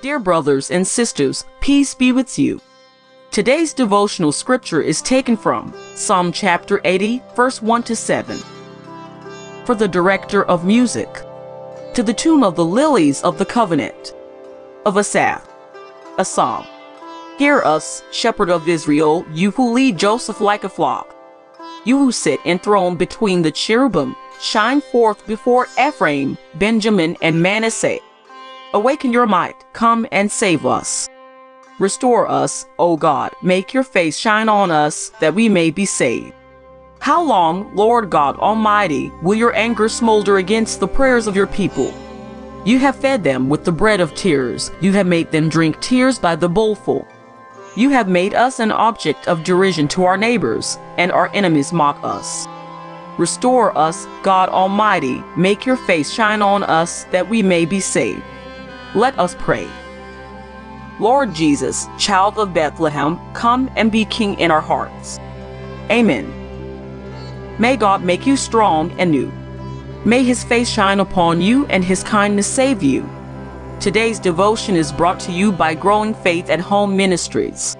Dear brothers and sisters, peace be with you. Today's devotional scripture is taken from Psalm chapter 80, verse 1 to 7. For the director of music, to the tune of the lilies of the covenant, of Asaph, a psalm. Hear us, shepherd of Israel, you who lead Joseph like a flock. You who sit enthroned between the cherubim, shine forth before Ephraim, Benjamin, and Manasseh. Awaken your might, come and save us. Restore us, O God, make your face shine on us, that we may be saved. How long, Lord God Almighty, will your anger smolder against the prayers of your people? You have fed them with the bread of tears, you have made them drink tears by the bowlful. You have made us an object of derision to our neighbors, and our enemies mock us. Restore us, God Almighty, make your face shine on us, that we may be saved. Let us pray. Lord Jesus, child of Bethlehem, come and be king in our hearts. Amen. May God make you strong and new. May his face shine upon you and his kindness save you. Today's devotion is brought to you by Growing Faith at Home Ministries.